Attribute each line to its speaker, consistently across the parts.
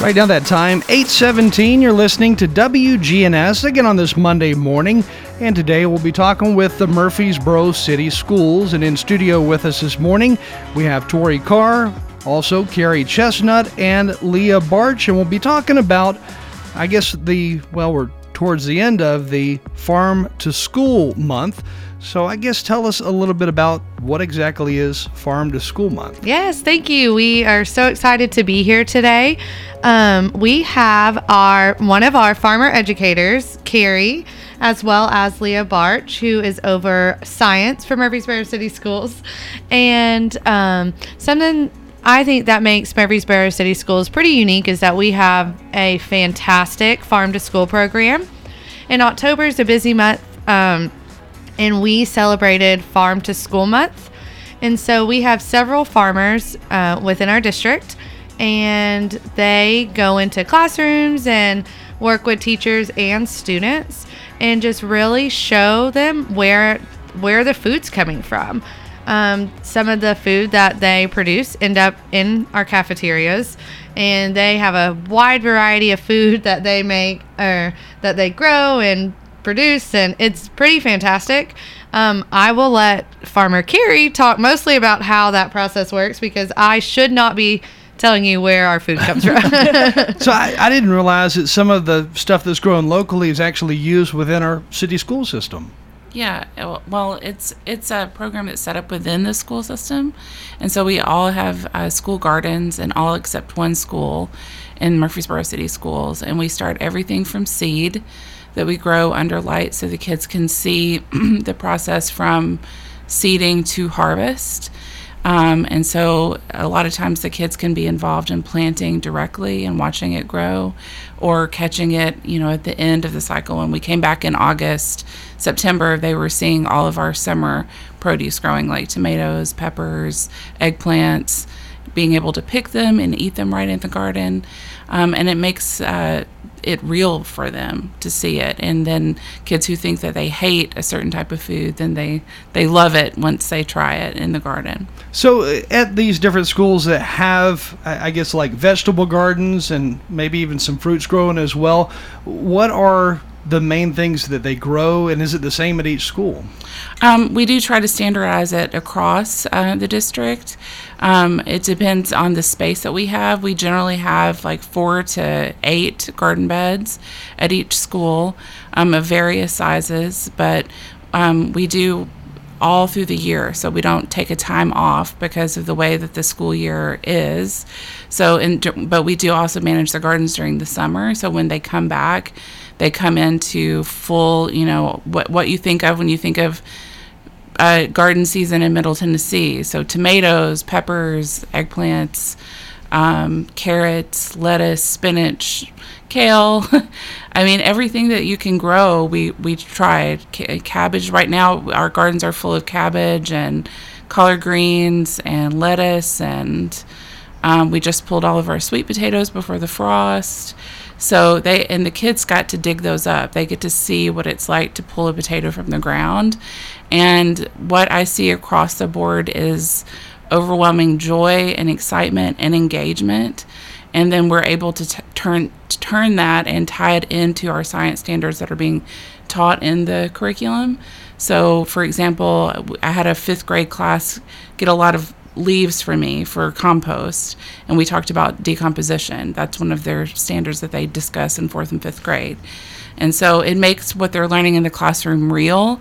Speaker 1: Right now, that time, 817, you're listening to WGNS again on this Monday morning. And today we'll be talking with the Murfreesboro City Schools. And in studio with us this morning, we have Tori Carr, also Carrie Chestnut, and Leah Barch. And we'll be talking about, I guess, the, well, we're towards the end of the Farm to School month. So I guess tell us a little bit about what exactly is Farm to School Month.
Speaker 2: Yes, thank you. We are so excited to be here today. Um, we have our one of our farmer educators, Carrie, as well as Leah Barch, who is over science for Murfreesboro City Schools, and um, something I think that makes Murfreesboro City Schools pretty unique is that we have a fantastic farm to school program. And October is a busy month, um, and we celebrated Farm to School Month. And so we have several farmers uh, within our district, and they go into classrooms and work with teachers and students and just really show them where where the food's coming from. Um, some of the food that they produce end up in our cafeterias, and they have a wide variety of food that they make or that they grow and produce, and it's pretty fantastic. Um, I will let Farmer Carrie talk mostly about how that process works because I should not be telling you where our food comes from.
Speaker 1: so I, I, didn't realize that some of the stuff that's grown locally is actually used within our city school system.
Speaker 3: Yeah, uh, well, it's it's a program that's set up within the school system, and so we all have uh, school gardens, and all except one school in Murfreesboro City Schools, and we start everything from seed that we grow under light, so the kids can see the process from seeding to harvest. Um, and so a lot of times the kids can be involved in planting directly and watching it grow or catching it, you know, at the end of the cycle. When we came back in August, September, they were seeing all of our summer produce growing like tomatoes, peppers, eggplants, being able to pick them and eat them right in the garden. Um, and it makes uh, it real for them to see it. And then kids who think that they hate a certain type of food, then they they love it once they try it in the garden.
Speaker 1: So uh, at these different schools that have, I guess, like vegetable gardens and maybe even some fruits growing as well, what are the main things that they grow, and is it the same at each school?
Speaker 3: Um, we do try to standardize it across uh, the district. Um, it depends on the space that we have. We generally have like four to eight garden beds at each school um, of various sizes, but um, we do all through the year so we don't take a time off because of the way that the school year is so but we do also manage the gardens during the summer so when they come back they come into full, you know, what what you think of when you think of uh, garden season in Middle Tennessee. So tomatoes, peppers, eggplants, um, carrots, lettuce, spinach, kale. I mean, everything that you can grow, we we tried. C- cabbage. Right now, our gardens are full of cabbage and collard greens and lettuce, and um, we just pulled all of our sweet potatoes before the frost. So they and the kids got to dig those up. They get to see what it's like to pull a potato from the ground. And what I see across the board is overwhelming joy and excitement and engagement. And then we're able to t- turn to turn that and tie it into our science standards that are being taught in the curriculum. So, for example, I had a fifth grade class get a lot of leaves for me for compost and we talked about decomposition. That's one of their standards that they discuss in fourth and fifth grade. And so it makes what they're learning in the classroom real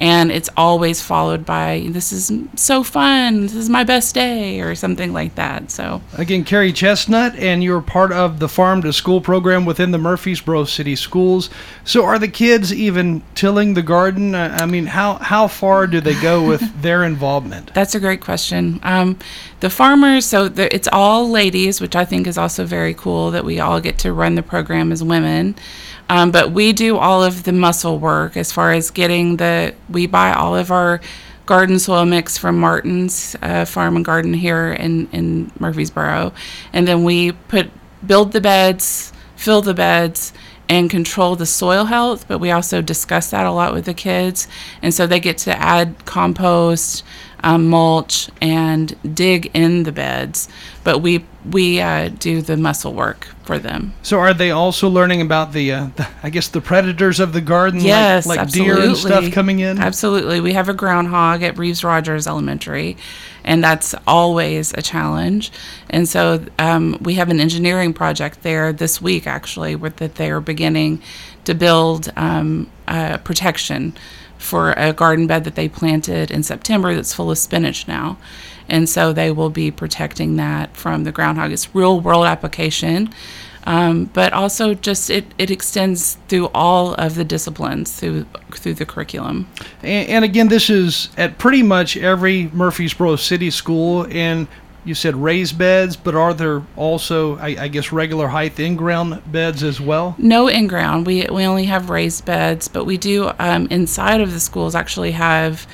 Speaker 3: and it's always followed by this is so fun. This is my best day or something like that. So
Speaker 1: again carrie chestnut and you're part of the farm to school program within the murfreesboro city schools. So are the kids even tilling the garden? I mean how how far do they go with their involvement?
Speaker 3: That's a great question. Um, the farmers, so the, it's all ladies, which I think is also very cool that we all get to run the program as women. Um, but we do all of the muscle work as far as getting the, we buy all of our garden soil mix from Martin's uh, Farm and Garden here in, in Murfreesboro. And then we put, build the beds, fill the beds, and control the soil health, but we also discuss that a lot with the kids. And so they get to add compost, um, mulch, and dig in the beds. But we we uh, do the muscle work for them.
Speaker 1: So are they also learning about the, uh, the I guess the predators of the garden,
Speaker 3: yes,
Speaker 1: like, like deer and stuff coming in?
Speaker 3: Absolutely. We have a groundhog at Reeves Rogers Elementary, and that's always a challenge. And so um, we have an engineering project there this week, actually, with that they are beginning to build um, uh, protection for a garden bed that they planted in September that's full of spinach now. And so they will be protecting that from the groundhog. It's real world application. Um, but also just it, it extends through all of the disciplines through through the curriculum.
Speaker 1: And, and again, this is at pretty much every Murfreesboro City School, and you said raised beds, but are there also, I, I guess, regular height in ground beds as well?
Speaker 3: No in ground. We, we only have raised beds, but we do um, inside of the schools actually have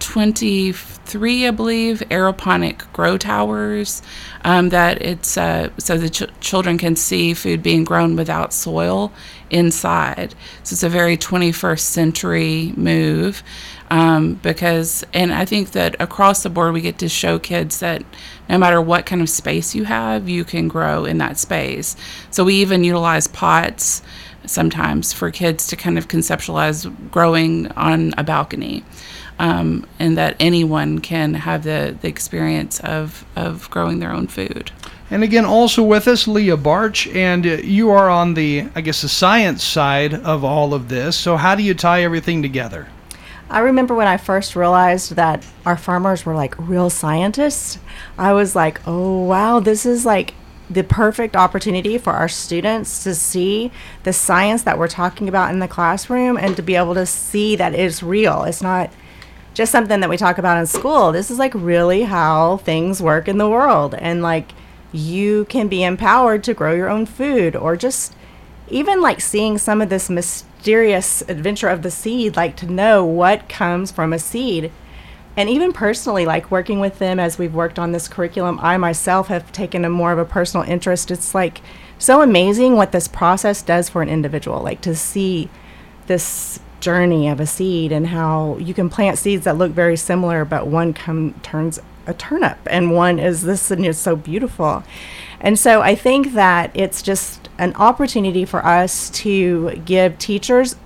Speaker 3: 23, I believe, aeroponic grow towers um, that it's uh, so the ch- children can see food being grown without soil inside. So it's a very 21st century move um, because, and I think that across the board, we get to show kids that no matter what kind of space you have, you can grow in that space. So we even utilize pots sometimes for kids to kind of conceptualize growing on a balcony um, and that anyone can have the, the experience of, of growing their own food.
Speaker 1: And again, also with us, Leah Barch, and you are on the, I guess, the science side of all of this. So, how do you tie everything together?
Speaker 4: I remember when I first realized that our farmers were like real scientists. I was like, oh, wow, this is like the perfect opportunity for our students to see the science that we're talking about in the classroom and to be able to see that it's real. It's not just something that we talk about in school. This is like really how things work in the world. And like you can be empowered to grow your own food or just even like seeing some of this mysterious adventure of the seed, like to know what comes from a seed. And even personally, like working with them as we've worked on this curriculum, I myself have taken a more of a personal interest. It's like so amazing what this process does for an individual, like to see this journey of a seed and how you can plant seeds that look very similar, but one come turns a turnip and one is this and it's so beautiful. And so I think that it's just an opportunity for us to give teachers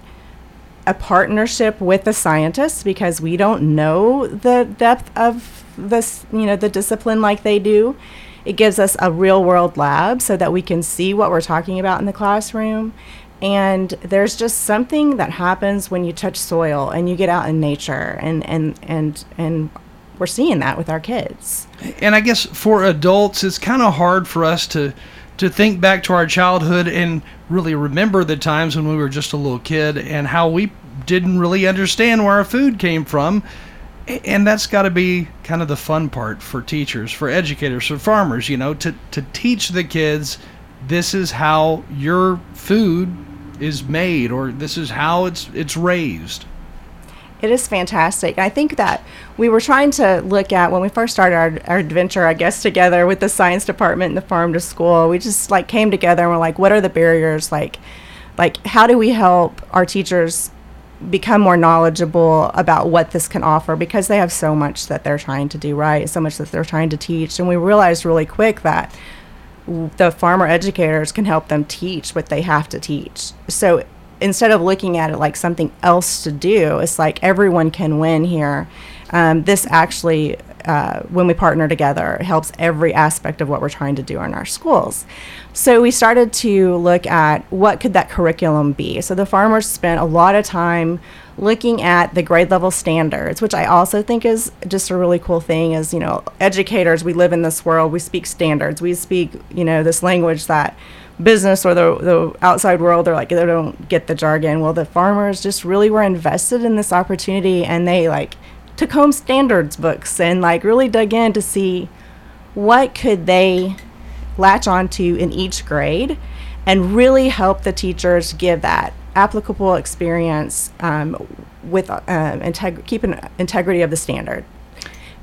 Speaker 4: a partnership with the scientists because we don't know the depth of this, you know, the discipline like they do. It gives us a real world lab so that we can see what we're talking about in the classroom and there's just something that happens when you touch soil and you get out in nature and and and and we're seeing that with our kids
Speaker 1: and i guess for adults it's kind of hard for us to to think back to our childhood and really remember the times when we were just a little kid and how we didn't really understand where our food came from and that's got to be kind of the fun part for teachers for educators for farmers you know to to teach the kids this is how your food is made or this is how it's it's raised.
Speaker 4: It is fantastic. I think that we were trying to look at when we first started our, our adventure, I guess, together with the science department and the farm to school. We just like came together and we're like, what are the barriers? Like, like how do we help our teachers become more knowledgeable about what this can offer because they have so much that they're trying to do right, so much that they're trying to teach. And we realized really quick that the farmer educators can help them teach what they have to teach. So instead of looking at it like something else to do, it's like everyone can win here. Um, this actually, uh, when we partner together, helps every aspect of what we're trying to do in our schools. So we started to look at what could that curriculum be. So the farmers spent a lot of time looking at the grade level standards, which I also think is just a really cool thing. Is you know, educators, we live in this world, we speak standards, we speak you know this language that business or the, the outside world they're like they don't get the jargon well the farmers just really were invested in this opportunity and they like took home standards books and like really dug in to see what could they latch onto in each grade and really help the teachers give that applicable experience um, with um, integ- keeping integrity of the standard.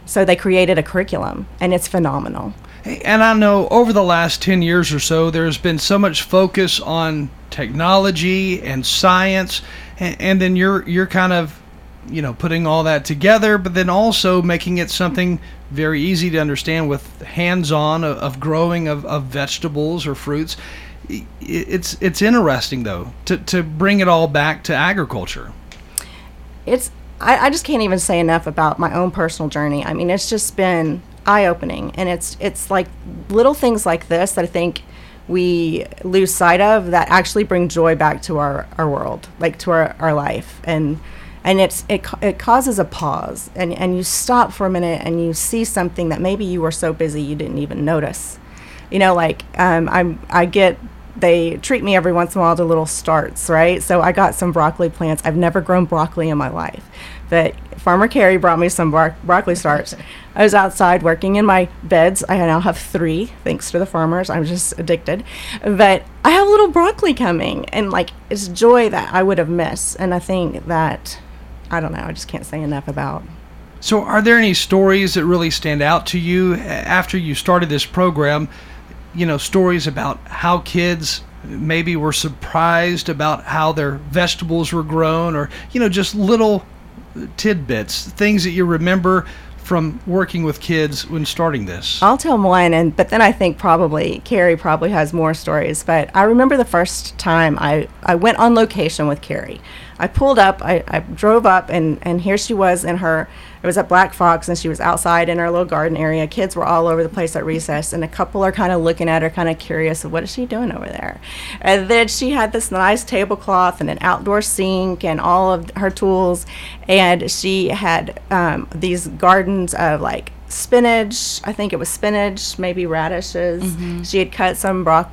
Speaker 4: So they created a curriculum, and it's phenomenal.
Speaker 1: And I know over the last 10 years or so, there's been so much focus on technology and science, and, and then you're you're kind of, you know, putting all that together, but then also making it something very easy to understand with hands-on of, of growing of, of vegetables or fruits. It's it's interesting though to, to bring it all back to agriculture.
Speaker 4: It's I, I just can't even say enough about my own personal journey. I mean, it's just been eye opening, and it's it's like little things like this that I think we lose sight of that actually bring joy back to our, our world, like to our, our life, and and it's it it causes a pause, and and you stop for a minute and you see something that maybe you were so busy you didn't even notice. You know, like um, I'm I get they treat me every once in a while to little starts, right? So I got some broccoli plants. I've never grown broccoli in my life, but Farmer Carrie brought me some bro- broccoli starts. I was outside working in my beds. I now have three, thanks to the farmers. I'm just addicted, but I have a little broccoli coming, and like it's joy that I would have missed. And I think that I don't know. I just can't say enough about.
Speaker 1: So, are there any stories that really stand out to you after you started this program? You know, stories about how kids maybe were surprised about how their vegetables were grown or, you know, just little tidbits, things that you remember from working with kids when starting this?
Speaker 4: I'll tell one, and but then I think probably Carrie probably has more stories. But I remember the first time I, I went on location with Carrie. I pulled up, I, I drove up, and, and here she was in her it was at Black Fox, and she was outside in her little garden area. Kids were all over the place at recess, and a couple are kind of looking at her, kind of curious of what is she doing over there. And then she had this nice tablecloth and an outdoor sink and all of her tools, and she had um, these gardens of like spinach. I think it was spinach, maybe radishes. Mm-hmm. She had cut some broccoli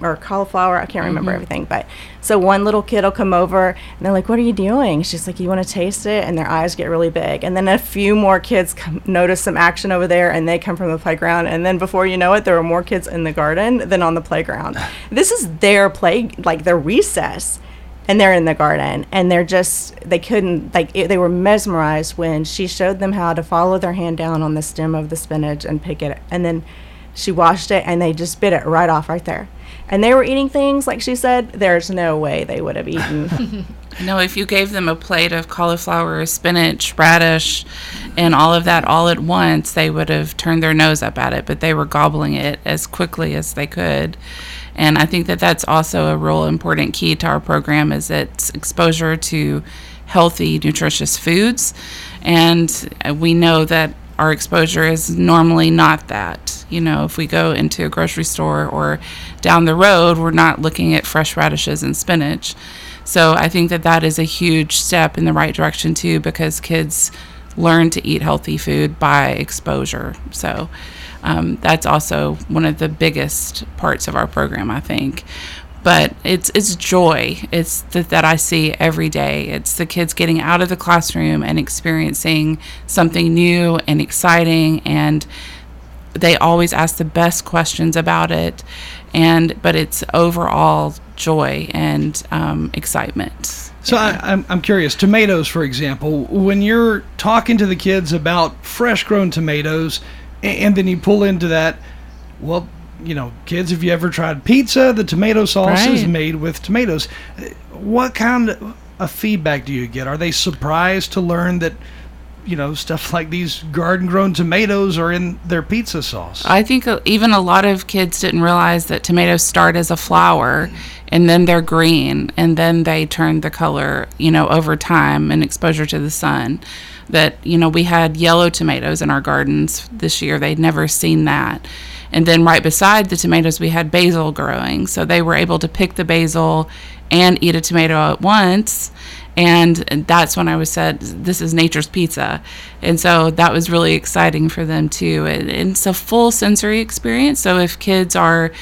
Speaker 4: or cauliflower. I can't remember mm-hmm. everything, but so one little kid will come over and they're like, "What are you doing?" She's like, "You want to taste it?" And their eyes get really big. And then a few more kids come, notice some action over there, and they come from the playground. And then before you know it, there are more kids in the garden than on the playground. this is their play, like their recess and they're in the garden and they're just they couldn't like it, they were mesmerized when she showed them how to follow their hand down on the stem of the spinach and pick it and then she washed it and they just bit it right off right there and they were eating things like she said there's no way they would have eaten.
Speaker 3: No if you gave them a plate of cauliflower spinach radish and all of that all at once they would have turned their nose up at it but they were gobbling it as quickly as they could. And i think that that's also a real important key to our program is its exposure to healthy nutritious foods. And we know that our exposure is normally not that. You know, if we go into a grocery store or down the road, we're not looking at fresh radishes and spinach. So I think that that is a huge step in the right direction too, because kids learn to eat healthy food by exposure. So um, that's also one of the biggest parts of our program, I think but it's it's joy. It's that that I see every day. It's the kids getting out of the classroom and experiencing something new and exciting, and they always ask the best questions about it. And but it's overall joy and um, excitement.
Speaker 1: So yeah. I, I'm, I'm curious. Tomatoes, for example, when you're talking to the kids about fresh grown tomatoes, and, and then you pull into that, well, you know, kids, have you ever tried pizza? The tomato sauce right. is made with tomatoes. What kind of feedback do you get? Are they surprised to learn that, you know, stuff like these garden grown tomatoes are in their pizza sauce?
Speaker 3: I think uh, even a lot of kids didn't realize that tomatoes start as a flower and then they're green and then they turn the color, you know, over time and exposure to the sun. That, you know, we had yellow tomatoes in our gardens this year. They'd never seen that and then right beside the tomatoes, we had basil growing. So they were able to pick the basil and eat a tomato at once. And that's when I was said, this is nature's pizza. And so that was really exciting for them too. And it's a full sensory experience. So if kids are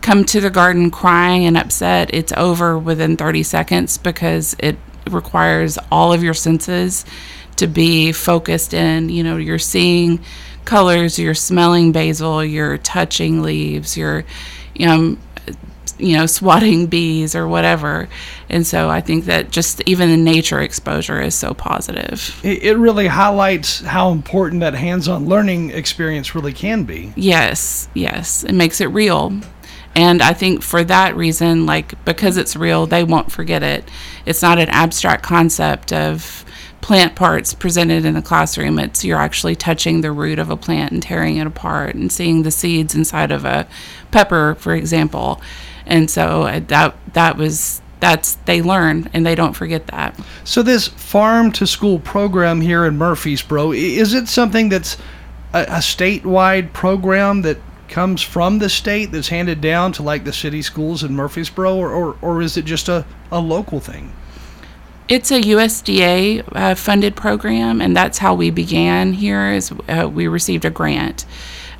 Speaker 3: come to the garden crying and upset, it's over within 30 seconds because it requires all of your senses to be focused in. You know, you're seeing colors, you're smelling basil, you're touching leaves, you're, um, you know, swatting bees or whatever. And so I think that just even the nature exposure is so positive.
Speaker 1: It, it really highlights how important that hands on learning experience really can be.
Speaker 3: Yes, yes. It makes it real. And I think for that reason, like because it's real, they won't forget it. It's not an abstract concept of plant parts presented in the classroom. It's you're actually touching the root of a plant and tearing it apart and seeing the seeds inside of a pepper, for example. And so uh, that that was that's they learn and they don't forget that.
Speaker 1: So this farm to school program here in Murfreesboro, is it something that's a, a statewide program that comes from the state that's handed down to like the city schools in Murfreesboro, or, or, or is it just a, a local thing?
Speaker 3: It's a USDA uh, funded program, and that's how we began here. Is uh, we received a grant.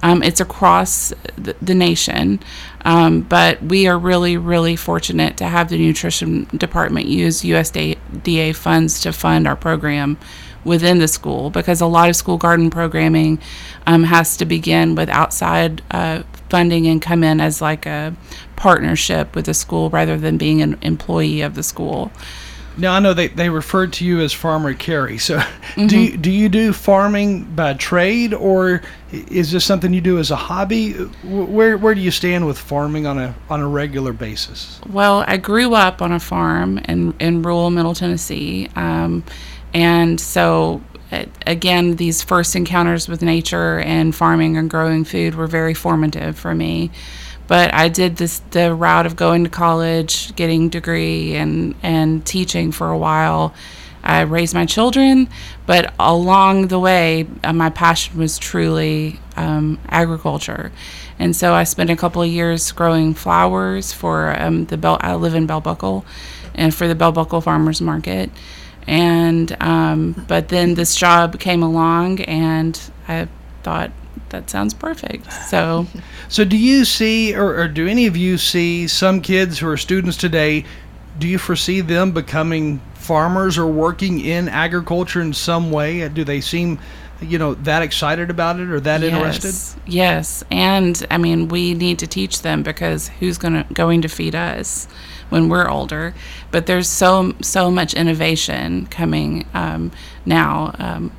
Speaker 3: Um, it's across the, the nation, um, but we are really, really fortunate to have the nutrition department use USDA funds to fund our program within the school because a lot of school garden programming um, has to begin with outside uh, funding and come in as like a partnership with the school rather than being an employee of the school.
Speaker 1: Now I know they, they referred to you as Farmer Carrie. So mm-hmm. do you, do you do farming by trade or is this something you do as a hobby? Where where do you stand with farming on a on a regular basis?
Speaker 3: Well, I grew up on a farm in in rural Middle Tennessee. Um, and so, again, these first encounters with nature and farming and growing food were very formative for me. But I did this the route of going to college, getting degree, and and teaching for a while. I raised my children, but along the way, uh, my passion was truly um, agriculture. And so I spent a couple of years growing flowers for um, the Bell. I live in Bell Buckle, and for the Bell Buckle Farmers Market and um, but then this job came along and i thought that sounds perfect so
Speaker 1: so do you see or, or, do any of you see some kids who are students today do you foresee them becoming farmers or working in agriculture in some way do they seem you know that excited about it or that
Speaker 3: yes,
Speaker 1: interested
Speaker 3: yes and i mean we need to teach them because who's going to going to feed us when we're older. But there's so so much innovation coming um, now. Um,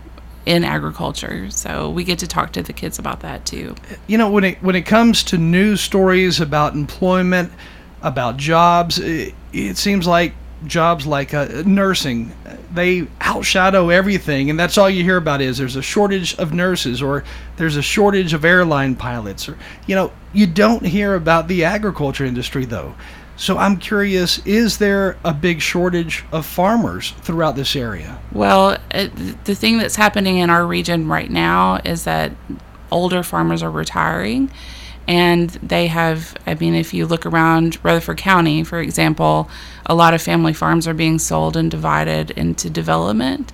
Speaker 3: in agriculture, so we get to talk to the kids about that too.
Speaker 1: You know, when it when it comes to news stories about employment, about jobs, it, it seems like jobs like uh, nursing they outshadow everything. And that's all you hear about is there's a shortage of nurses or there's a shortage of airline pilots or you know you don't hear about the agriculture industry though so I'm curious is there a big shortage of farmers throughout this area?
Speaker 3: Well, it, the thing that's happening in our region right now is that older farmers are retiring. And they have, I mean, if you look around Rutherford County, for example, a lot of family farms are being sold and divided into development.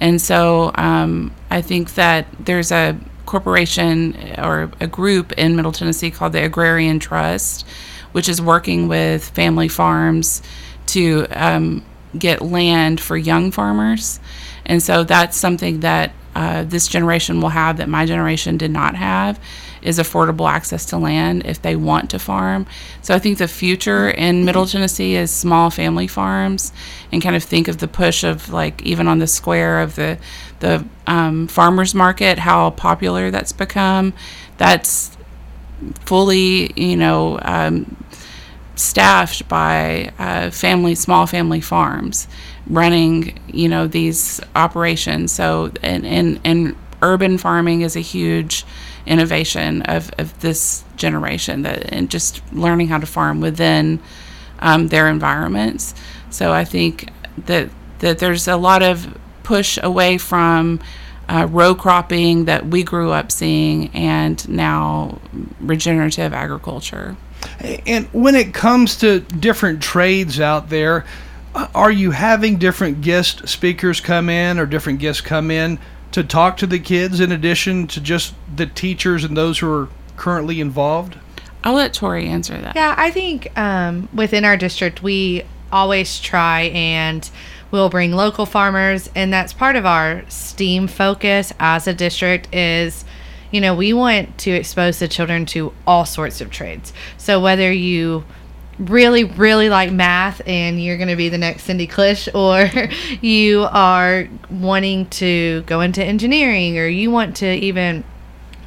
Speaker 3: And so um, I think that there's a corporation or a group in Middle Tennessee called the Agrarian Trust which is working with family farms to um, get land for young farmers. And so that's something that uh, this generation will have that my generation did not have is affordable access to land if they want to farm. So I think the future in Middle Tennessee is small family farms and kind of think of the push of like even on the square of the the um, farmers market how popular that's become. That's fully, you know, um, staffed by uh, family, small family farms running, you know, these operations. So, and, and, and urban farming is a huge innovation of, of this generation that, and just learning how to farm within um, their environments. So I think that, that there's a lot of push away from uh, row cropping that we grew up seeing and now regenerative agriculture.
Speaker 1: And when it comes to different trades out there, uh, are you having different guest speakers come in or different guests come in to talk to the kids in addition to just the teachers and those who are currently involved?
Speaker 3: I'll let Tori answer that.
Speaker 2: Yeah, I think um, within our district, we always try and We'll bring local farmers, and that's part of our STEAM focus as a district is you know, we want to expose the children to all sorts of trades. So whether you really, really like math and you're going to be the next Cindy Klish, or you are wanting to go into engineering, or you want to even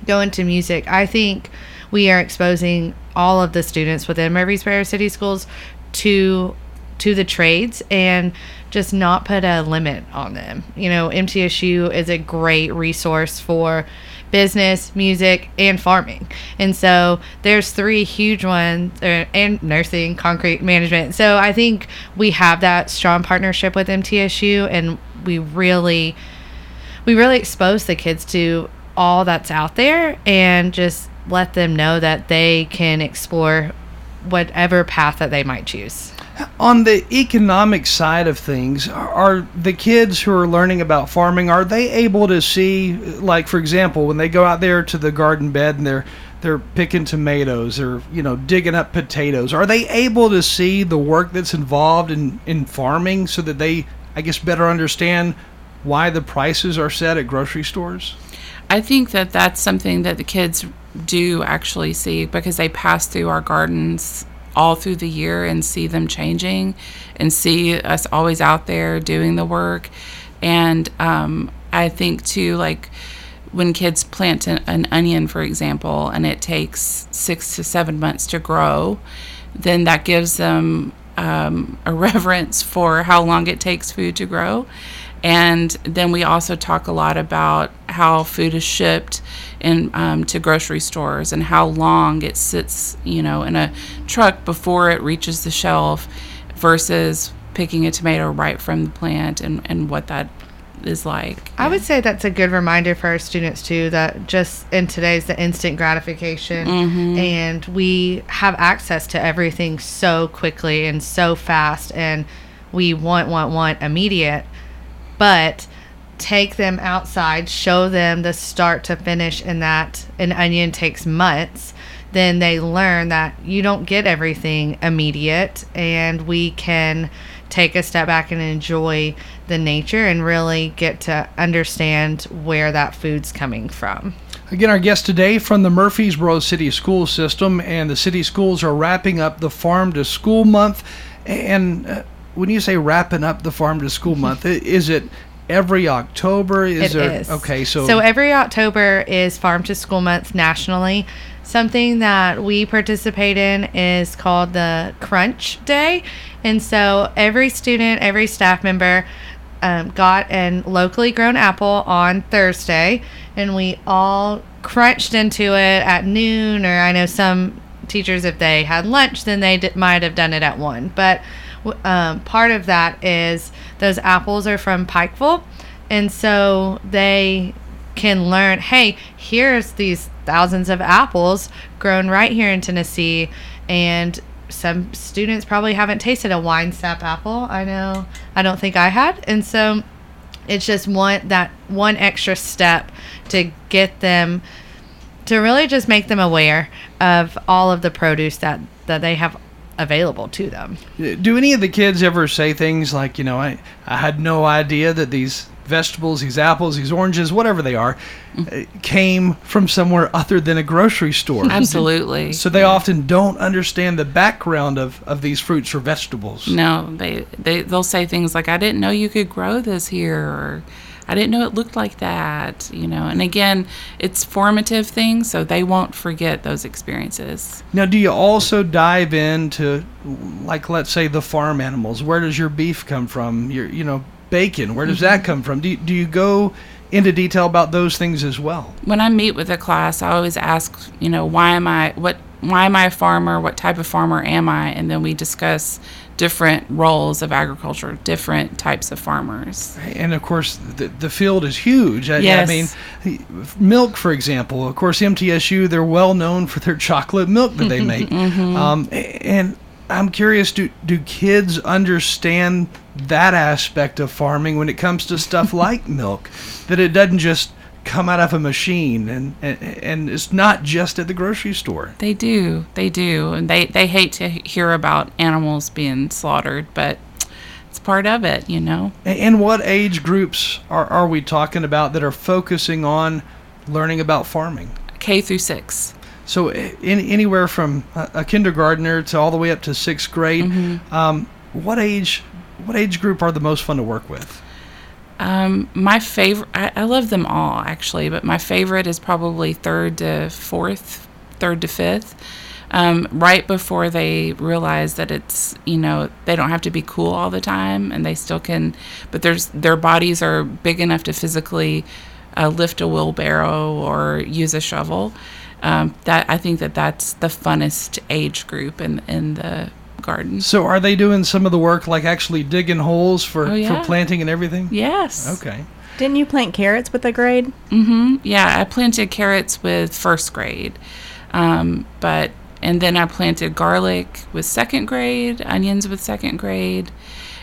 Speaker 2: go into music, I think we are exposing all of the students within Murfreesboro City Schools to to the trades and just not put a limit on them. You know, MTSU is a great resource for business, music, and farming. And so there's three huge ones, uh, and nursing, concrete management. So I think we have that strong partnership with MTSU, and we really, we really expose the kids to all that's out there, and just let them know that they can explore whatever path that they might choose.
Speaker 1: On the economic side of things, are the kids who are learning about farming are they able to see like for example, when they go out there to the garden bed and they're they're picking tomatoes or you know digging up potatoes, are they able to see the work that's involved in in farming so that they I guess better understand why the prices are set at grocery stores?
Speaker 3: I think that that's something that the kids do actually see because they pass through our gardens all through the year and see them changing and see us always out there doing the work. And um, I think too, like when kids plant an, an, onion, for example, and it takes six to seven months to grow, then that gives them um, a reverence for how long it takes food to grow. And then we also talk a lot about how food is shipped in, um, to grocery stores and how long it sits, you know, in a truck before it reaches the shelf versus picking a tomato right from the plant and, and what that is like.
Speaker 2: I would say that's a good reminder for our students too that just in today's the instant gratification
Speaker 3: Mm-hmm.
Speaker 2: and we have access to everything so quickly and so fast and we want want want immediate but take them outside, show them the start to finish, and that an onion takes months, then they learn that you don't get everything immediate, and we can take a step back and enjoy the nature and really get to understand where that food's coming from.
Speaker 1: Again, our guest today from the Murfreesboro City School System, and the city schools are wrapping up the Farm to School Month. And uh, when you say wrapping up the Farm to School Month, is it every October? Is
Speaker 2: It
Speaker 1: there
Speaker 2: is.
Speaker 1: okay? So
Speaker 2: so every October is Farm to School Month nationally. Something that we participate in is called the Crunch Day, and so every student, every staff member. Um, got an locally grown apple on Thursday, and we all crunched into it at noon. Or I know some teachers, if they had lunch, then they d- might have done it at one. But um, part of that is those apples are from Pikeville, and so they can learn hey here's these thousands of apples grown right here in tennessee and some students probably haven't tasted a Winesap apple i know i don't think i had and so it's just one that one extra step to get them to really just make them aware of all of the produce that that they have available to them
Speaker 1: do any of the kids ever say things like, you know, I, I had no idea that these vegetables, these apples, these oranges, whatever they are, uh, came from somewhere other than a grocery store?
Speaker 3: Absolutely.
Speaker 1: So they often don't understand the background of, of these fruits or vegetables.
Speaker 3: No, they, they they'll say things like, "I didn't know you could grow this here," or "I didn't know it looked like that." You know, and again, it's formative things, so they won't forget those experiences.
Speaker 1: Now, do you also dive into, like, let's say the farm animals? Where does your beef come from? Your, you know, bacon. Where does that mm-hmm. come from? Do you, do you go into detail about those things as well?
Speaker 3: When I meet with a class, I always ask, you know, why am I what why am I a farmer? What type of farmer am I? And then we discuss different roles of agriculture, different types of farmers.
Speaker 1: And of course, the, the field is huge. I,
Speaker 3: Yes.
Speaker 1: I mean, milk, for example. Of course, MTSU, they're well known for their chocolate milk that they make. Mm um, and I'm curious do, do kids understand that aspect of farming when it comes to stuff like milk? That it doesn't just come out of a machine and, and, and it's not just at the grocery store.
Speaker 3: They do, they do, and they they hate to hear about animals being slaughtered, but it's part of it, you know.
Speaker 1: And what age groups are, are we talking about that are focusing on learning about farming?
Speaker 3: K through six.
Speaker 1: So in, anywhere from a, a, kindergartner to all the way up to sixth grade. Mm-hmm. Um, what age? What age group are the most fun to work with?
Speaker 3: Um, my favorite, I, I, love them all actually, but my favorite is probably third to fourth, third to fifth. Um, right before they realize that it's you know they don't have to be cool all the time and they still can, but there's their bodies are big enough to physically uh, lift a wheelbarrow or use a shovel. Um, that I think that that's the funnest age group in in the garden.
Speaker 1: So are they doing some of the work like actually digging holes for, oh, yeah. for planting and everything?
Speaker 3: Yes.
Speaker 1: Okay.
Speaker 4: Didn't you plant carrots with the grade?
Speaker 3: Mm-hmm. Yeah, I planted carrots with first grade. Um, but and then I planted garlic with second grade, onions with second grade.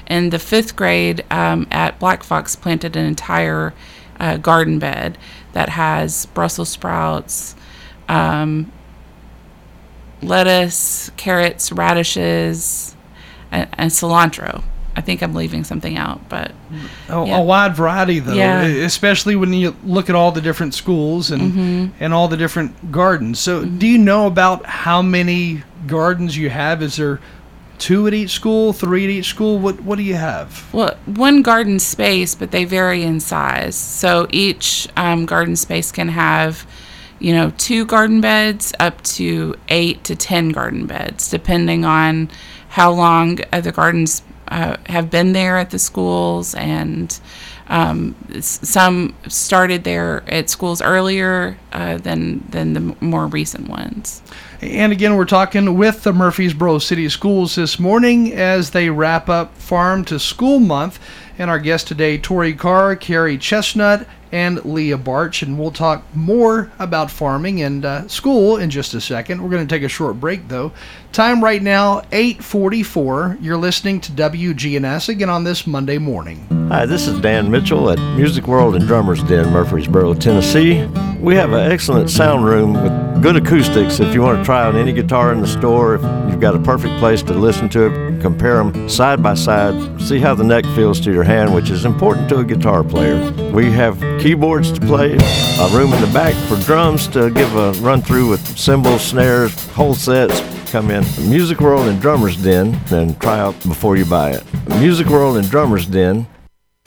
Speaker 3: And the fifth grade um, at Black Fox planted an entire uh, garden bed that has Brussels sprouts, um, lettuce, carrots, radishes, and, and, cilantro. I think I'm leaving something out, but
Speaker 1: a, yeah. a wide variety though. Yeah. Especially when you look at all the different schools and mm-hmm. and all the different gardens. So, mm-hmm. do you know about how many gardens you have? Is there two at each school, three at each school? What what do you have?
Speaker 3: Well, one garden space, but they vary in size. So each um, garden space can have you know, two garden beds up to eight to 10 garden beds, depending on how long the gardens uh, have been there at the schools. And um, some started there at schools earlier uh, than, than the more recent ones.
Speaker 1: And again, we're talking with the Murfreesboro City Schools this morning as they wrap up Farm to School Month. And our guest today, Tori Carr, Carrie Chestnut, and Leah Barch. And we'll talk more about farming and uh, school in just a second. We're going to take a short break, though. Time right now, 844. You're listening to WGNS again on this Monday morning.
Speaker 5: Hi, this is Dan Mitchell at Music World and Drummers Den, Murfreesboro, Tennessee. We have an excellent sound room with good acoustics if you want to try out any guitar in the store. If you've got a perfect place to listen to it, compare them side by side, see how the neck feels to your hand, which is important to a guitar player. We have keyboards to play, a room in the back for drums to give a run through with cymbals, snares, whole sets. Come in Music World and Drummers Den and try out before you buy it. Music World and Drummers Den.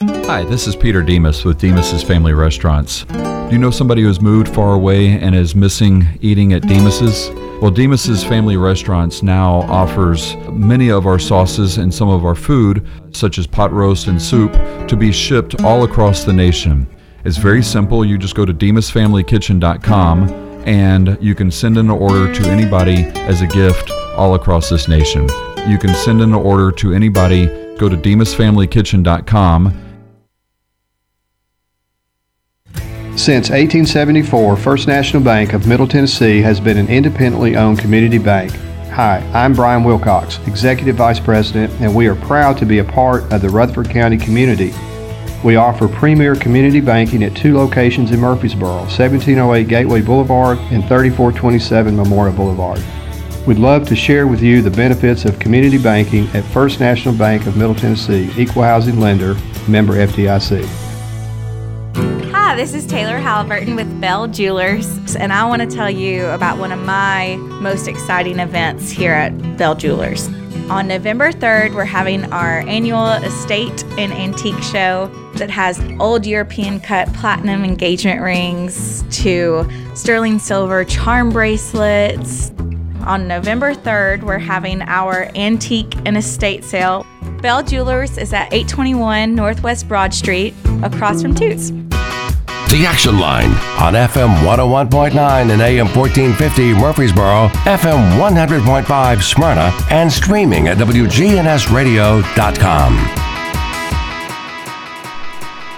Speaker 6: Hi, this is Peter Demos with Demos's Family Restaurants. Do you know somebody who's moved far away and is missing eating at Demos's? Well, Demos's Family Restaurants now offers many of our sauces and some of our food, such as pot roast and soup, to be shipped all across the nation. It's very simple. You just go to demosfamilykitchen.com and you can send an order to anybody as a gift all across this nation. You can send an order to anybody. Go to demosfamilykitchen.com
Speaker 7: Since 1874, First National Bank of Middle Tennessee has been an independently owned community bank. Hi, I'm Brian Wilcox, Executive Vice President, and we are proud to be a part of the Rutherford County community. We offer premier community banking at two locations in Murfreesboro 1708 Gateway Boulevard and 3427 Memorial Boulevard. We'd love to share with you the benefits of community banking at First National Bank of Middle Tennessee, equal housing lender, member FDIC.
Speaker 8: Hi, this is Taylor Halliburton with Bell Jewelers, and I want to tell you about one of my most exciting events here at Bell Jewelers. On November 3rd, we're having our annual estate and antique show that has old European cut platinum engagement rings to sterling silver charm bracelets. On November 3rd, we're having our antique and estate sale. Bell Jewelers is at 821 Northwest Broad Street, across from Toots.
Speaker 9: The Action Line on FM 101.9 and AM 1450 Murfreesboro, FM 100.5 Smyrna, and streaming at WGNSradio.com.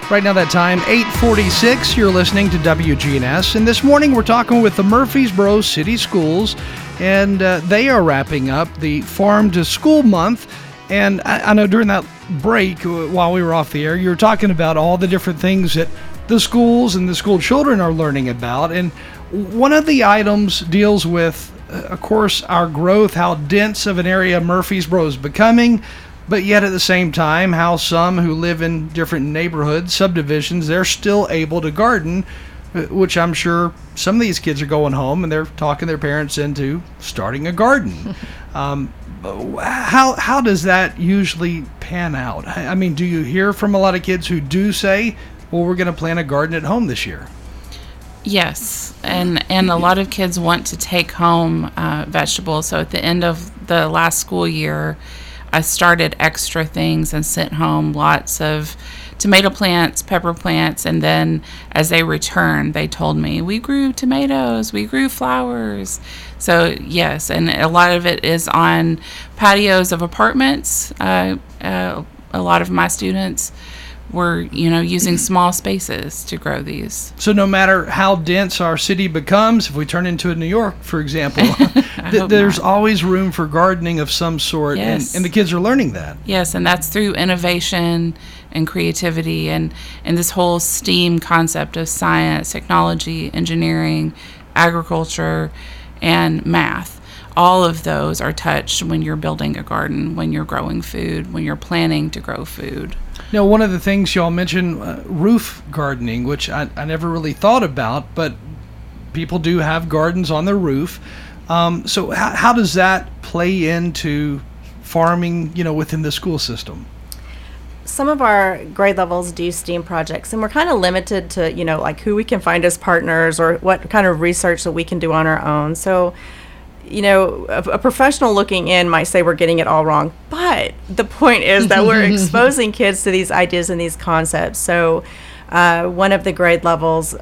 Speaker 1: Right now, that time, 846, you're listening to WGNS. And this morning, we're talking with the Murfreesboro City Schools, and uh, they are wrapping up the Farm to School Month. And I, I know during that break, uh, while we were off the air, you were talking about all the different things that the schools and the school children are learning about. And one of the items deals with, uh, of course, our growth, how dense of an area Murfreesboro is becoming, but yet at the same time, how some who live in different neighborhoods, subdivisions, they're still able to garden uh, which I'm sure some of these kids are going home and they're talking their parents into starting a garden. um, how how does that usually pan out? I mean, do you hear from a lot of kids who do say, "Well, we're going to plant a garden at home this year"?
Speaker 3: Yes, and and a lot of kids want to take home uh, vegetables. So at the end of the last school year, I started extra things and sent home lots of tomato plants, pepper plants, and then as they returned, they told me we grew tomatoes, we grew flowers. So yes, and a lot of it is on patios of apartments. Uh, uh, a lot of my students were you know using mm-hmm. small spaces to grow these.
Speaker 1: So no matter how dense our city becomes if we turn into a new york for example th- there's not. always room for gardening of some sort yes. and, and the kids are learning that.
Speaker 3: Yes and that's through innovation and creativity and and this whole steam concept of science technology engineering agriculture and math. All of those are touched when you're building a garden when you're growing food when you're planning to grow food
Speaker 1: now, one of the things y'all mentioned, uh, roof gardening, which I, I never really thought about, but people do have gardens on their roof. Um, so, how, how does that play into farming, you know, within the school system?
Speaker 4: some of our grade levels do STEAM projects, and we're kind of limited to, you know, like who we can find as partners or what kind of research that we can do on our own. So you know, a, a, professional looking in might say we're getting it all wrong, but the point is that we're exposing kids to these ideas and these concepts. So, uh, one of the grade levels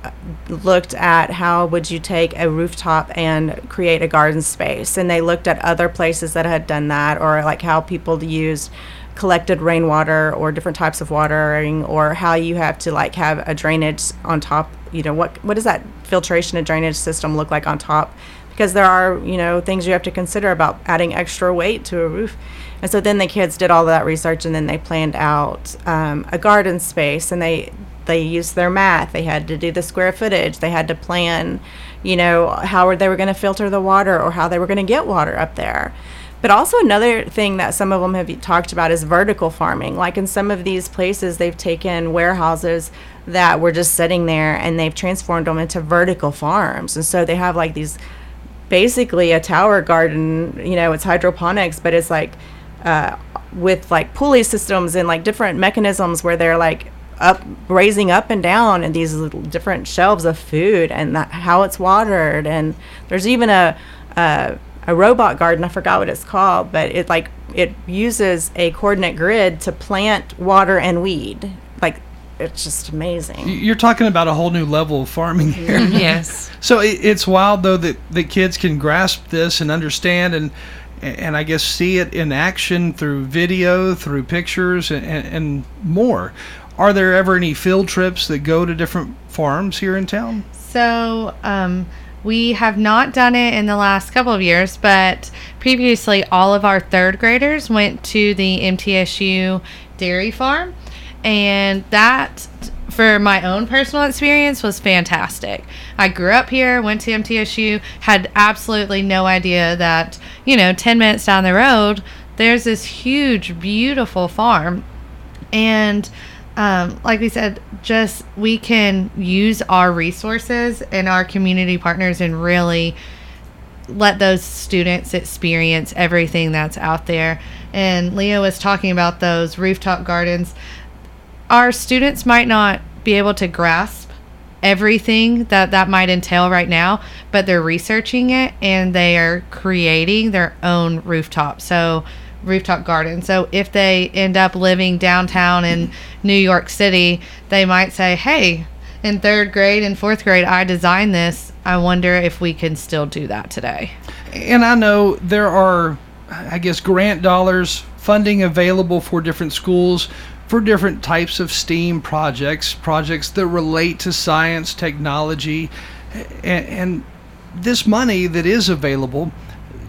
Speaker 4: looked at how would you take a rooftop and create a garden space, and they looked at other places that had done that, or like how people used collected rainwater or different types of watering, or how you have to like have a drainage on top. You know, what what does that filtration and drainage system look like on top? Because there are you know things you have to consider about adding extra weight to a roof. And so then the kids did all that research and then they planned out um, a garden space and they they used their math. They had to do the square footage. They had to plan you know how they were going to filter the water or how they were going to get water up there. But also another thing that some of them have talked about is vertical farming. Like in some of these places they've taken warehouses that were just sitting there and they've transformed them into vertical farms. And so they have like these basically a tower garden. You know, it's hydroponics, but it's like uh, with like pulley systems and like different mechanisms where they're like up raising up and down and these different shelves of food and that, how it's watered and there's even a, a a robot garden i forgot what it's called but it like it uses a coordinate grid to plant water and weed it's just amazing.
Speaker 1: You're talking about a whole new level of farming here.
Speaker 3: yes.
Speaker 1: So it, it's wild though that the kids can grasp this and understand and and I guess see it in action through video, through pictures, and, and more. Are there ever any field trips that go to different farms here in town?
Speaker 2: So, um, we have not done it in the last couple of years, but previously all of our third graders went to the MTSU dairy farm and that for my own personal experience was fantastic. I grew up here, went to MTSU, had absolutely no idea that, you know, 10 minutes down the road, there's this huge, beautiful farm. And um, like we said, just we can use our resources and our community partners and really let those students experience everything that's out there. And Leo was talking about those rooftop gardens our students might not be able to grasp everything that that might entail right now, but they're researching it and they are creating their own rooftop. So, rooftop garden. So, if they end up living downtown in New York City, they might say, "Hey, in 3rd grade and 4th grade I designed this. I wonder if we can still do that today."
Speaker 1: And I know there are I guess grant dollars funding available for different schools for different types of STEAM projects, projects that relate to science, technology, and, and this money that is available.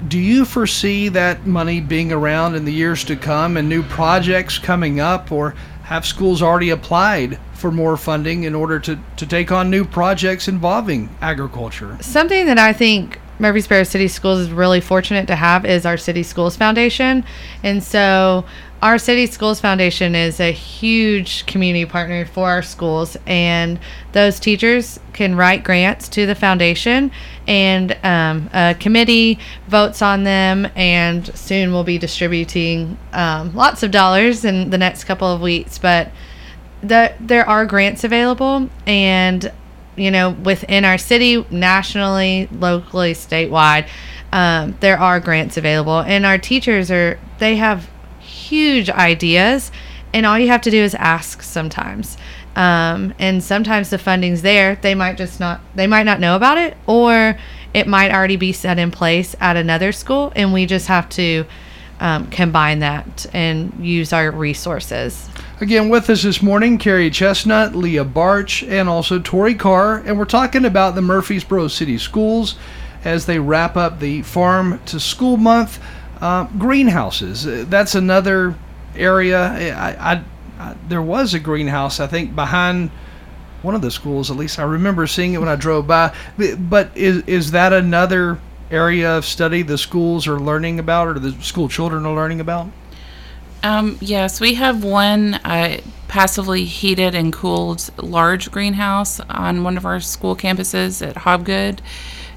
Speaker 1: Do you foresee that money being around in the years to come and new projects coming up, or have schools already applied for more funding in order to, to take on new projects involving agriculture?
Speaker 2: Something that I think Murfreesboro City Schools is really fortunate to have is our City Schools Foundation. And so our City Schools Foundation is a huge community partner for our schools, and those teachers can write grants to the foundation, and um, a committee votes on them, and soon we'll be distributing um, lots of dollars in the next couple of weeks. But the, there are grants available, and you know, within our city, nationally, locally, statewide, um, there are grants available, and our teachers are they have huge ideas, and all you have to do is ask sometimes. Um, and sometimes the funding's there. They might just not. They might not know about it, or it might already be set in place at another school, and we just have to um, combine that and use our resources.
Speaker 1: Again, with us this morning, Carrie Chestnut, Leah Barch, and also Tori Carr, and we're talking about the Murfreesboro City Schools as they wrap up the Farm to School Month. Uh, greenhouses, uh, that's another area. I, I, I, there was a greenhouse, I think, behind one of the schools. At least I remember seeing it when I drove by. But is is that another area of study the schools are learning about, or the school children are learning about?
Speaker 3: Um, yes, we have one uh, passively heated and cooled large greenhouse on one of our school campuses at Hobgood.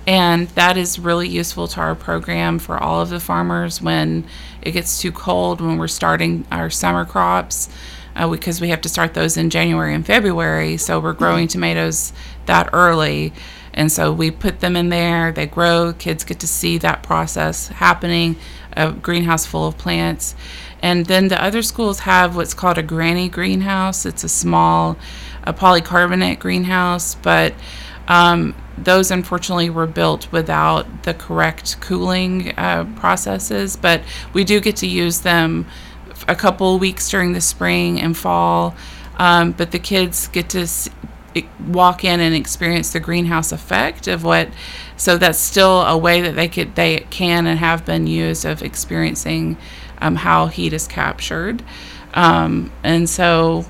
Speaker 3: And that is really useful to our program for all of the farmers when it gets too cold, when we're starting our summer crops, uh, because we have to start those in January and February. So we're growing mm-hmm. tomatoes that early. And so we put them in there, they grow, kids get to see that process happening, a greenhouse full of plants. And then the other schools have what's called a granny greenhouse. It's a small a polycarbonate greenhouse, but um, those unfortunately were built without the correct cooling uh, processes. But we do get to use them a couple weeks during the spring and fall. Um, but the kids get to s- walk in and experience the greenhouse effect of what so that's still a way that they could they can and have been used of experiencing um, how heat is captured. Um, and so,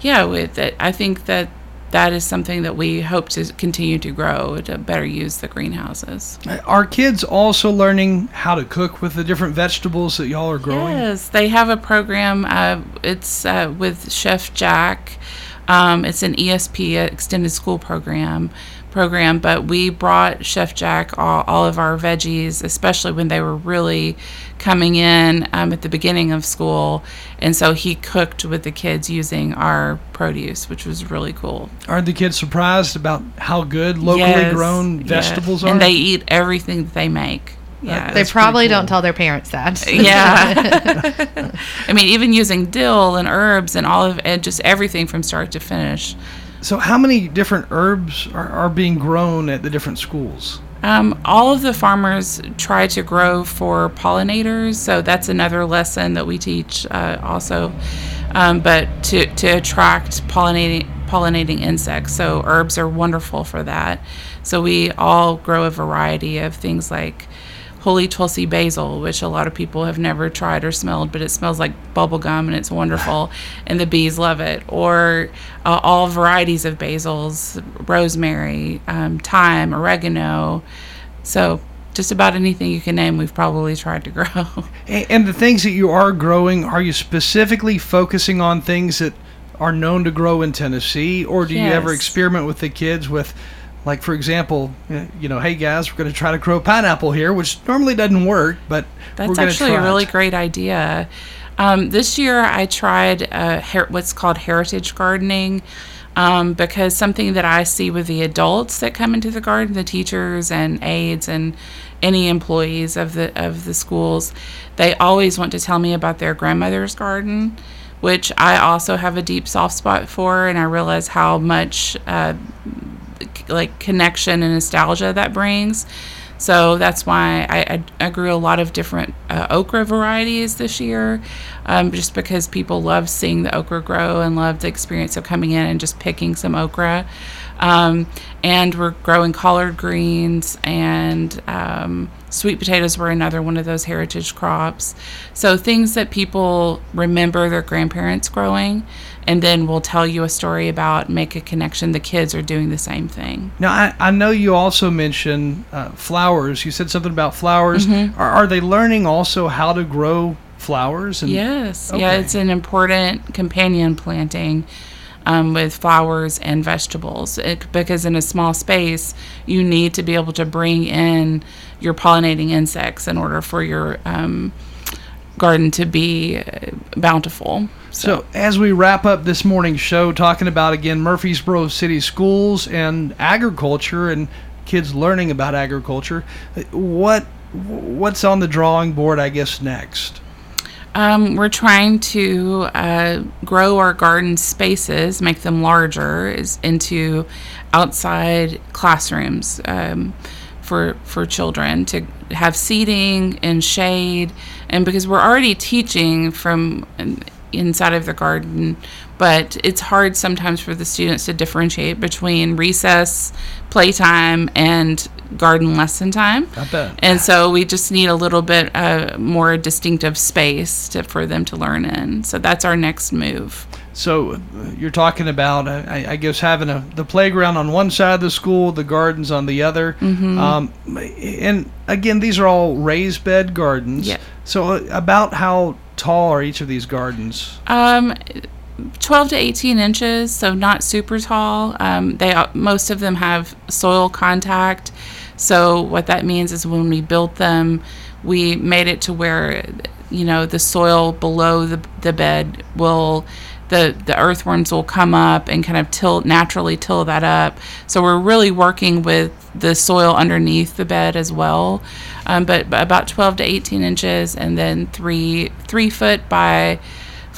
Speaker 3: yeah, with it, I think that that is something that we hope to continue to grow to better use the greenhouses.
Speaker 1: Are kids also learning how to cook with the different vegetables that y'all are growing?
Speaker 3: Yes, they have a program. Uh, it's uh, with Chef Jack. Um, it's an ESP, extended school program, program, but we brought Chef Jack all, all of our veggies, especially when they were really coming in um, at the beginning of school. And so he cooked with the kids using our produce, which was really cool.
Speaker 1: Aren't the kids surprised about how good locally yes, grown vegetables
Speaker 3: yes.
Speaker 1: are?
Speaker 3: And they eat everything that they make. Yeah,
Speaker 2: they probably cool. don't tell their parents that.
Speaker 3: yeah, I mean, even using dill and herbs and all of it, just everything from start to finish.
Speaker 1: So, how many different herbs are, are being grown at the different schools?
Speaker 3: Um, all of the farmers try to grow for pollinators, so that's another lesson that we teach uh, also. Um, but to, to attract pollinating pollinating insects, so herbs are wonderful for that. So we all grow a variety of things like holy tulsi basil, which a lot of people have never tried or smelled, but it smells like bubble gum and it's wonderful, and the bees love it. Or uh, all varieties of basils, rosemary, um, thyme, oregano. So just about anything you can name, we've probably tried to grow.
Speaker 1: And the things that you are growing, are you specifically focusing on things that are known to grow in Tennessee, or do yes. you ever experiment with the kids with? Like for example, uh, you know, hey guys, we're going to try to grow pineapple here, which normally doesn't work, but
Speaker 3: that's actually a really great idea. Um, this year, I tried uh, her- what's called heritage gardening. Um, because something that I see with the adults that come into the garden, the teachers and aides and any employees of the of the schools, they always want to tell me about their grandmother's garden, which I also have a deep soft spot for, and I realize how much uh, like connection and nostalgia that brings. So that's why I, I, I grew a lot of different uh, okra varieties this year, um, just because people love seeing the okra grow and love the experience of coming in and just picking some okra. Um, and we're growing collard greens and um, sweet potatoes were another one of those heritage crops. So things that people remember their grandparents growing, and then we'll tell you a story about, make a connection. The kids are doing the same thing.
Speaker 1: Now, I, I know you also mentioned uh, flowers. You said something about flowers.
Speaker 3: Mm-hmm.
Speaker 1: Are, are they learning also how to grow flowers? And,
Speaker 3: Yes, yeah, it's an important companion planting um, with flowers and vegetables it, because in a small space you need to be able to bring in your pollinating insects in order for your um, garden to be uh, bountiful.
Speaker 1: So, as we wrap up this morning's show, talking about again Murfreesboro City Schools and agriculture and kids learning about agriculture, uh, what what's on the drawing board? I guess next.
Speaker 3: Um, we're trying to uh, grow our garden spaces, make them larger, is into outside classrooms um, for for children to have seating and shade, and because we're already teaching from inside of the garden, but it's hard sometimes for the students to differentiate between recess, playtime, and garden lesson time.
Speaker 1: I bet.
Speaker 3: And so we just need a little bit uh, more distinctive space to, for them to learn in. So that's our next move.
Speaker 1: So uh, you're talking about, uh, I, I guess, having a, the playground on one side of the school, the gardens on the other.
Speaker 3: Mm-hmm.
Speaker 1: Um, and again, these are all raised bed gardens.
Speaker 3: Yeah.
Speaker 1: So uh, about how tall are each of these gardens?
Speaker 3: Um, 12 to 18 inches, so not super tall. Um, they most of them have soil contact. So what that means is when we built them, we made it to where you know the soil below the, the bed will the the earthworms will come up and kind of till naturally till that up. So we're really working with the soil underneath the bed as well. Um, but, but about 12 to 18 inches, and then three three foot by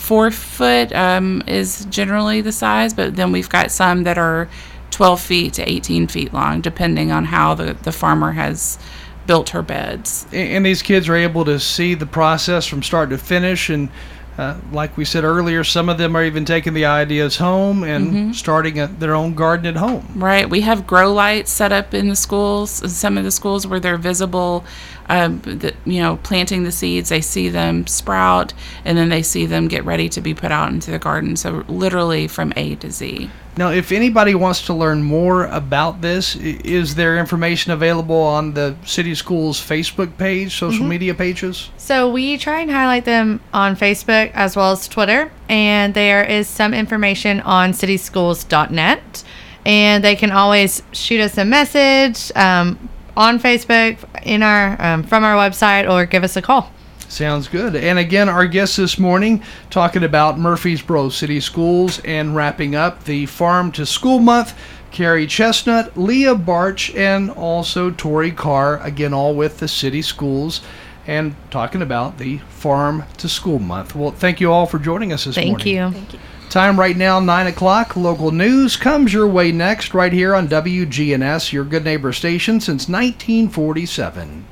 Speaker 3: four foot um, is generally the size, but then we've got some that are 12 feet to 18 feet long, depending on how the, the farmer has built her beds.
Speaker 1: And these kids are able to see the process from start to finish. And uh, like we said earlier, some of them are even taking the ideas home and
Speaker 3: Mm-hmm.
Speaker 1: starting a, their own garden at home.
Speaker 3: Right. We have grow lights set up in the schools, in some of the schools where they're visible. Um, the, you know, planting the seeds, they see them sprout, and then they see them get ready to be put out into the garden. So literally from A to Z.
Speaker 1: Now, if anybody wants to learn more about this, is there information available on the city schools Facebook page, social
Speaker 3: Mm-hmm.
Speaker 1: media pages?
Speaker 2: So we try and highlight them on Facebook as well as Twitter, and there is some information on cityschools.net, and they can always shoot us a message um, on Facebook in our um, from our website or give us a call.
Speaker 1: Sounds good. And again, our guest this morning talking about Murfreesboro City Schools and wrapping up the Farm to School Month. Carrie Chestnut, Leah Barch, and also Tori Carr, again, all with the city schools and talking about the Farm to School Month. Well, thank you all for joining us this morning.
Speaker 2: Thank you.
Speaker 1: Time right now, 9 o'clock. Local news comes your way next, right here on WGNS, your good neighbor station since 1947.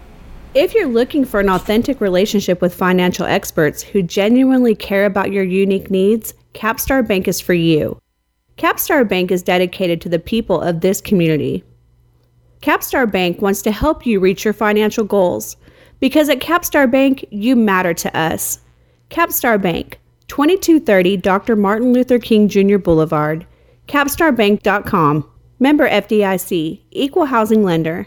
Speaker 10: If you're looking for an authentic relationship with financial experts who genuinely care about your unique needs, Capstar Bank is for you. Capstar Bank is dedicated to the people of this community. Capstar Bank wants to help you reach your financial goals because at Capstar Bank, you matter to us. Capstar Bank, 2230 Dr. Martin Luther King Jr. Boulevard, capstarbank.com. Member FDIC, Equal Housing Lender.